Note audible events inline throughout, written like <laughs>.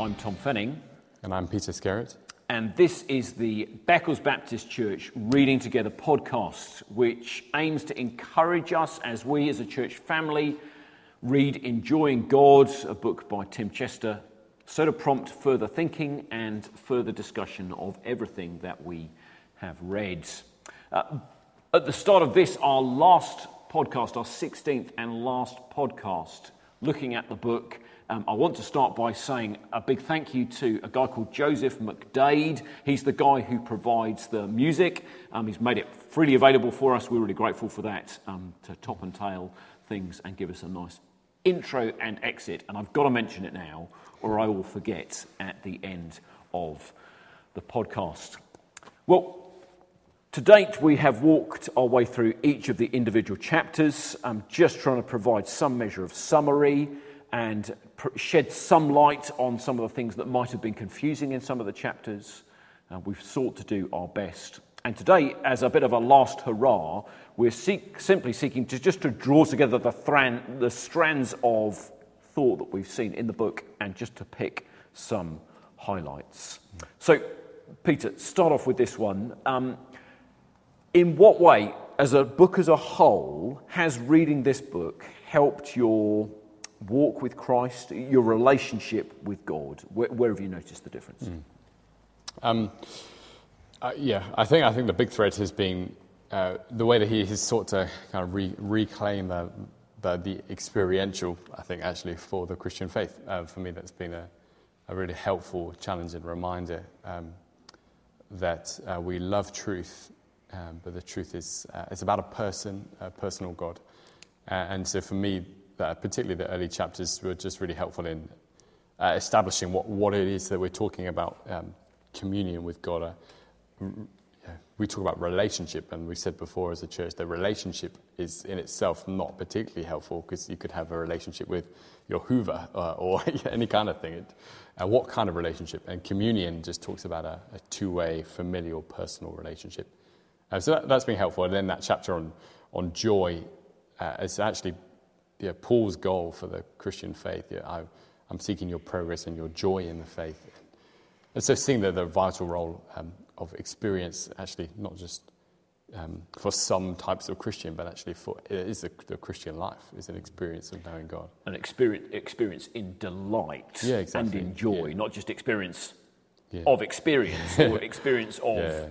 I'm Tom Fenning. And I'm Peter Skerratt. And this is the Beccles Baptist Church Reading Together podcast, which aims to encourage us as we as a church family read Enjoying God, a book by Tim Chester, so to prompt further thinking and further discussion of everything that we have read. Uh, at the start of this, our last podcast, our 16th and last podcast, looking at the book um, I want to start by saying a big thank you to a guy called Joseph McDade. He's the guy who provides the music. Um, he's made it freely available for us. We're really grateful for that um, to top and tail things and give us a nice intro and exit. And I've got to mention it now, or I will forget at the end of the podcast. Well, to date, we have walked our way through each of the individual chapters, I'm just trying to provide some measure of summary and shed some light on some of the things that might have been confusing in some of the chapters. Uh, we've sought to do our best. And today, as a bit of a last hurrah, we're seek, simply seeking to just to draw together the, thran, the strands of thought that we've seen in the book and just to pick some highlights. So, Peter, start off with this one. Um, in what way, as a book as a whole, has reading this book helped your walk with Christ, your relationship with God? Where, where have you noticed the difference? Mm. Um, uh, yeah, I think, I think the big thread has been uh, the way that he has sought to kind of re- reclaim the, the, the, experiential, I think, actually, for the Christian faith. Uh, for me, that's been a, a really helpful challenge and reminder um, that uh, we love truth, um, but the truth is uh, it's about a person, a personal God. Uh, and so for me, that, particularly the early chapters, were just really helpful in uh, establishing what, what it is that we're talking about um, communion with God. Uh, we talk about relationship, and we said before as a church that relationship is in itself not particularly helpful because you could have a relationship with your Hoover uh, or <laughs> any kind of thing. It, uh, what kind of relationship? And communion just talks about a, a two way, familial, personal relationship. Uh, so that, has been helpful. And then that chapter on, on joy uh, is actually yeah, Paul's goal for the Christian faith. Yeah, I, am seeking your progress and your joy in the faith. And so seeing the, the vital role um, of experience, actually, not just um, for some types of Christian, but actually for it is the, the Christian life is an experience of knowing God. An experience, experience in delight yeah, exactly. and in joy, yeah. not just experience yeah. of experience or <laughs> experience of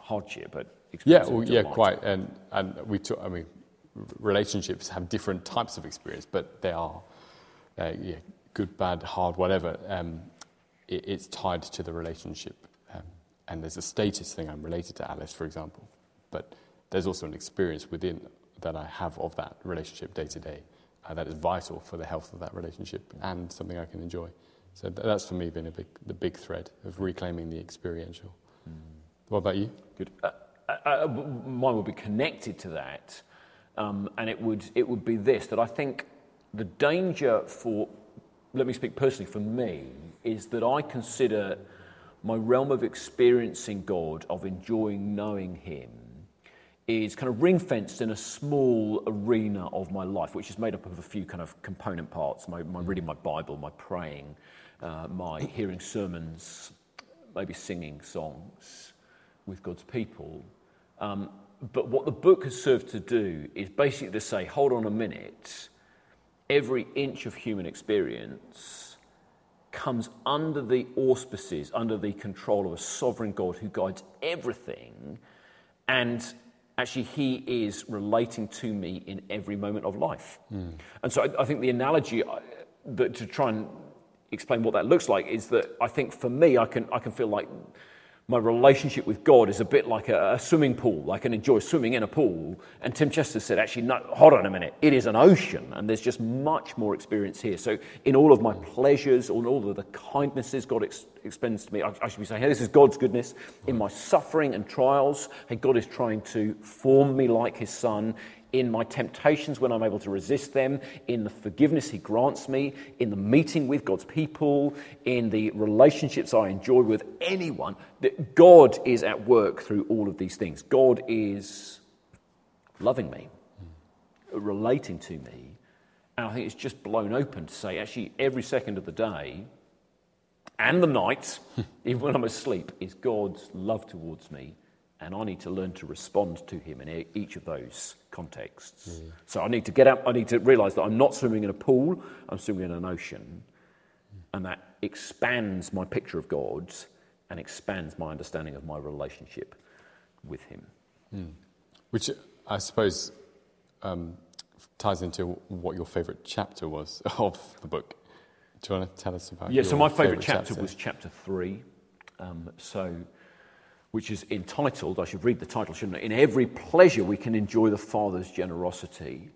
hardship, but yeah, well, yeah, quite. And and we took. I mean, relationships have different types of experience, but they are uh, yeah, good, bad, hard, whatever. Um, it, it's tied to the relationship. Um, and there's a status thing. I'm related to Alice, for example. But there's also an experience within that I have of that relationship day to day uh, that is vital for the health of that relationship and something I can enjoy. So that's for me been a big, the big thread of reclaiming the experiential. Mm. What about you? Good. Uh, uh, uh mine will be connected to that. Um, and it would, it would be this that I think the danger for, let me speak personally for me, is that I consider my realm of experiencing God, of enjoying knowing Him, is kind of ring fenced in a small arena of my life, which is made up of a few kind of component parts my, my reading my Bible, my praying, uh, my hearing sermons, maybe singing songs with God's people. Um, but what the book has served to do is basically to say, hold on a minute, every inch of human experience comes under the auspices, under the control of a sovereign God who guides everything. And actually, He is relating to me in every moment of life. Mm. And so I, I, think the analogy uh, that to try and explain what that looks like is that I think for me, I can, I can feel like my relationship with God is a bit like a, a, swimming pool. I can enjoy swimming in a pool. And Tim Chester said, actually, no, hold on a minute. It is an ocean, and there's just much more experience here. So, in all of my pleasures, in all of the kindnesses God ex- expends to me, I, I should be saying, hey, this is God's goodness. In my suffering and trials, hey, God is trying to form me like His Son in my temptations when I'm able to resist them, in the forgiveness He grants me, in the meeting with God's people, in the relationships I enjoy with anyone, that God is at work through all of these things. God is loving me, relating to me, And I think it's just blown open to say, actually, every second of the day and the night, <laughs> even when I'm asleep, is God's love towards me. And I need to learn to respond to Him in each of those contexts. Mm. So I need to get up, I need to realize that I'm not swimming in a pool, I'm swimming in an ocean. And that expands my picture of God and expands my understanding of my relationship with Him. Mm. Which I suppose um, ties into what your favourite chapter was <laughs> of the book. Do you want to tell us about? Yeah, so my favourite chapter, chapter, was chapter three. Um, so, which is entitled, I should read the title, shouldn't I? In every pleasure we can enjoy the Father's generosity.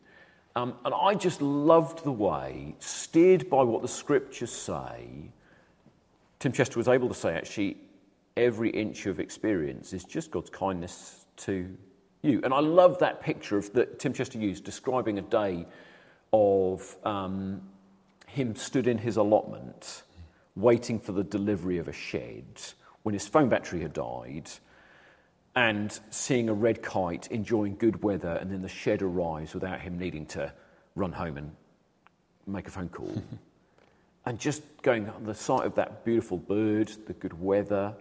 Um, and I just loved the way, steered by what the scriptures say, Tim Chester was able to say actually, every inch of experience is just God's kindness to you. And I love that picture of that Tim Chester used describing a day of um, him stood in his allotment waiting for the delivery of a shed when his phone battery had died and seeing a red kite enjoying good weather and then the shed arrives without him needing to run home and make a phone call. <laughs> and just going on the sight of that beautiful bird, the good weather,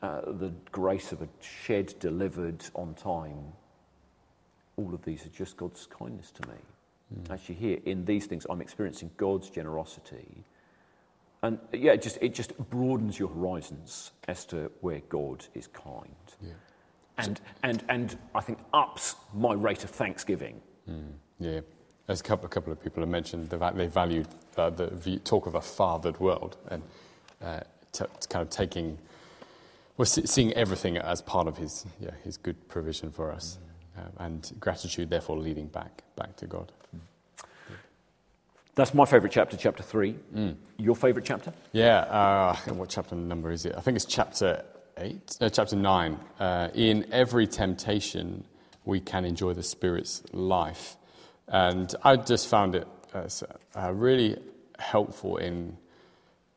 uh, the grace of a shed delivered on time, all of these are just God's kindness to me. Mm. Actually, here in these things, I'm experiencing God's generosity. And yeah, it just, it just broadens your horizons as to where God is kind. Yeah. And, and, and I think ups my rate of thanksgiving. Mm. Yeah. As a couple, a couple of people have mentioned, they valued uh, the talk of a fathered world and uh, t- kind of taking, well, seeing everything as part of his, yeah, his good provision for us. Mm. Uh, and gratitude, therefore, leading back, back to God. That's my favourite chapter, chapter 3. Mm. Your favourite chapter? Yeah, uh, what chapter number is it? I think it's chapter 8, uh, chapter 9. Uh, in every temptation, we can enjoy the Spirit's life. And I just found it uh, really helpful in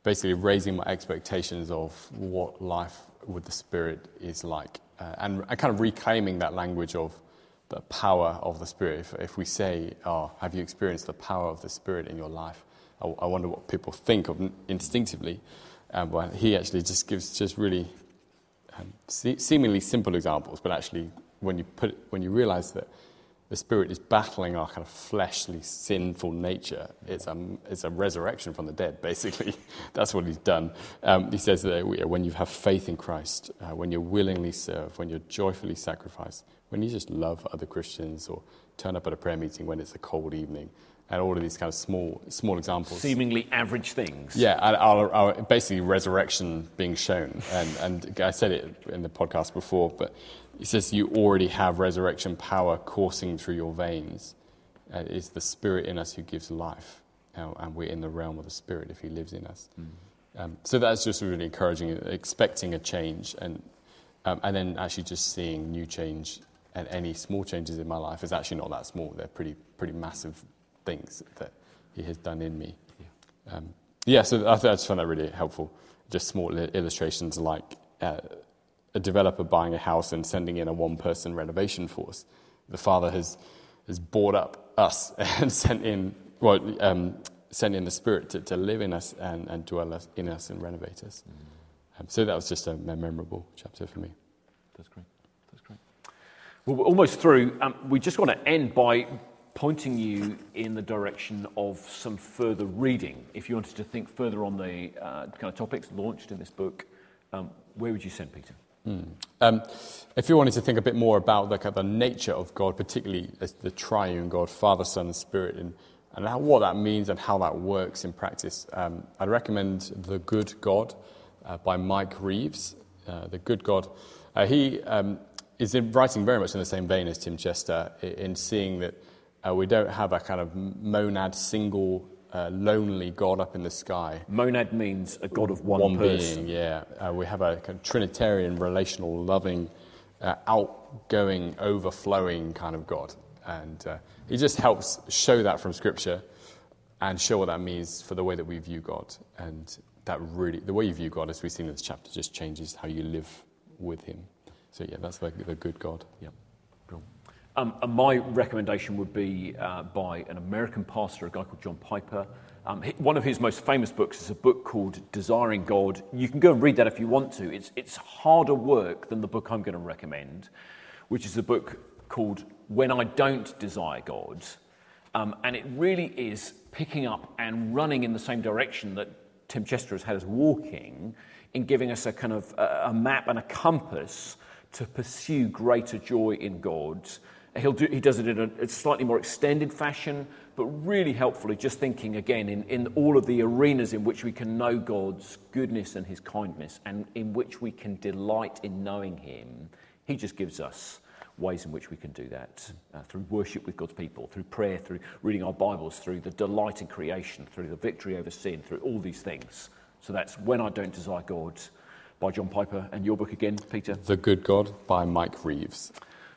basically raising my expectations of what life with the Spirit is like. Uh, and kind of reclaiming that language of the power of the Spirit. If, if we say, oh, have you experienced the power of the Spirit in your life? I, I wonder what people think of instinctively. Um, but he actually just gives just really um, se- seemingly simple examples, but actually, when you, put, when you realize that the Spirit is battling our kind of fleshly, sinful nature. It's a, it's a resurrection from the dead, basically. <laughs> That's what he's done. Um, he says that when you have faith in Christ, uh, when you willingly serve, when you're joyfully sacrifice, when you just love other Christians or turn up at a prayer meeting when it's a cold evening, and all of these kind of small, small examples. Seemingly average things. Yeah, our, our, basically resurrection being shown. And, and I said it in the podcast before, but he says you already have resurrection power coursing through your veins. Uh, it's the Spirit in us who gives life. Uh, and we're in the realm of the Spirit if He lives in us. Mm. Um, so that's just really encouraging, expecting a change, and, um, and then actually just seeing new change and any small changes in my life is actually not that small. They're pretty, pretty massive things that He has done in me. Yeah, um, yeah so I, I, just found that really helpful. Just small illustrations like uh, a developer buying a house and sending in a one person renovation force. The Father has, has bought up us <laughs> and sent in, well, um, sent in the Spirit to, to live in us and, and dwell us, in us and renovate us. Mm. Um, so that was just a, memorable chapter for me. That's great. That's great. Well, we're almost through. Um, we just want to end by pointing you in the direction of some further reading. If you wanted to think further on the uh, kind of topics launched in this book, um, where would you send Peter? Mm. Um, if you wanted to think a bit more about the, the nature of God, particularly as the triune God, Father, Son, and Spirit, and, and how, what that means and how that works in practice, um, I'd recommend The Good God uh, by Mike Reeves. Uh, the Good God. Uh, he um, is writing very much in the same vein as Tim Chester in, in seeing that uh, we don't have a kind of monad single uh, lonely God up in the sky. Monad means a God of one, one person. being, yeah. Uh, we have a kind of Trinitarian, relational, loving, uh, outgoing, overflowing kind of God. And uh, he just helps show that from Scripture and show what that means for the way that we view God. And that really, the way you view God, as we've seen in this chapter, just changes how you live with him. So, yeah, that's like the good God. Yeah. Um, and my recommendation would be uh, by an American pastor, a guy called John Piper. Um, one of his most famous books is a book called Desiring God. You can go and read that if you want to. It's, it's harder work than the book I'm going to recommend, which is a book called When I Don't Desire God. Um, and it really is picking up and running in the same direction that Tim Chester has had us walking in giving us a kind of a, a map and a compass to pursue greater joy in God. He'll do, he does it in a, a, slightly more extended fashion, but really helpfully, just thinking again in, in all of the arenas in which we can know God's goodness and his kindness and in which we can delight in knowing him. He just gives us ways in which we can do that uh, through worship with God's people, through prayer, through reading our Bibles, through the delight in creation, through the victory over sin, through all these things. So that's When I Don't Desire God by John Piper, and your book again, Peter? The Good God by Mike Reeves.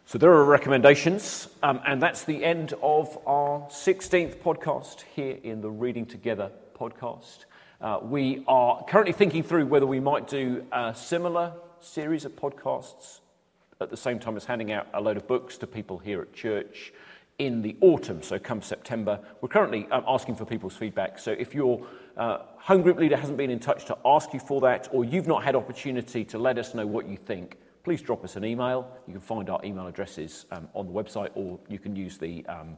So there are recommendations, um, and that's the end of our 16th podcast here in the Reading Together podcast. Uh, we are currently thinking through whether we might do a similar series of podcasts at the same time as handing out a load of books to people here at church in the autumn, so come September. We're currently um, asking for people's feedback. So if your uh, home group leader hasn't been in touch to ask you for that, or you've not had opportunity to let us know what you think, please drop us an email. You can find our email addresses um, on the website, or you can use the, um,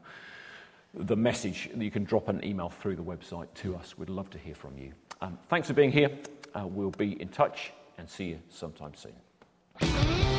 the message. You can drop an email through the website to us. We'd love to hear from you. Um, thanks for being here. Uh, we'll be in touch and see you sometime soon.